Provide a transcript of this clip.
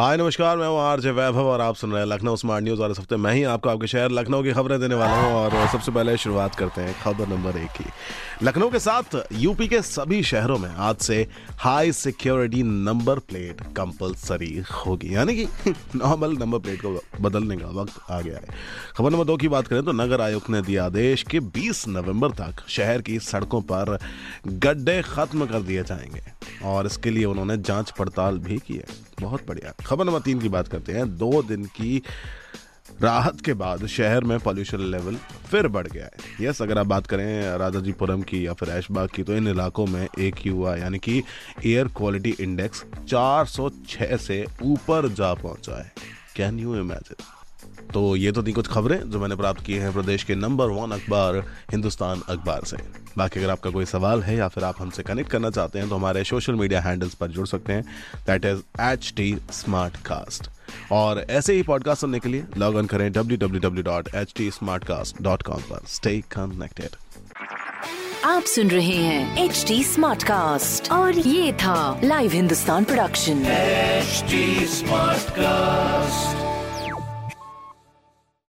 हाय, नमस्कार, मैं हूँ आरजे वैभव और आप सुन रहे हैं लखनऊ स्मार्ट न्यूज़। और इस हफ़्ते मैं ही आपको आपके शहर लखनऊ की खबरें देने वाला हूँ। और सबसे पहले शुरुआत करते हैं खबर नंबर एक की। लखनऊ के साथ यूपी के सभी शहरों में आज से high security number plate compulsory होगी। यानी कि नॉर्मल नंबर प्लेट को बदलने का वक्त आ गया है। खबर नंबर दो की बात करें तो नगर आयुक्त ने दिया आदेश कि 20 नवंबर तक शहर की सड़कों पर गड्ढे खत्म कर दिए जाएँगे। और इसके लिए उन्होंने जाँच पड़ताल भी की है। बहुत बढ़िया। खबर नंबर तीन की बात करते हैं। दो दिन की राहत के बाद शहर में पॉल्यूशन लेवल फिर बढ़ गया है। यस अगर आप बात करें राजाजीपुरम की या फिर ऐशबाग की तो इन इलाकों में एक ही हुआ यानी कि एयर क्वालिटी इंडेक्स 406 से ऊपर जा पहुँचा है। कैन यू इमेजिन तो ये तो थी कुछ खबरें जो मैंने प्राप्त की हैं प्रदेश के नंबर वन अखबार हिंदुस्तान अखबार से। बाकी अगर आपका कोई सवाल है या फिर आप हमसे कनेक्ट करना चाहते हैं तो हमारे सोशल मीडिया हैंडल्स पर जुड़ सकते हैं। That is H T smart cast और ऐसे ही पॉडकास्ट सुनने के लिए लॉग इन करें W W W dot H T smart cast dot com पर। स्टे कनेक्टेड आप सुन रहे हैं एच टी स्मार्ट कास्ट और ये था live Hindustan production smart Smartcast.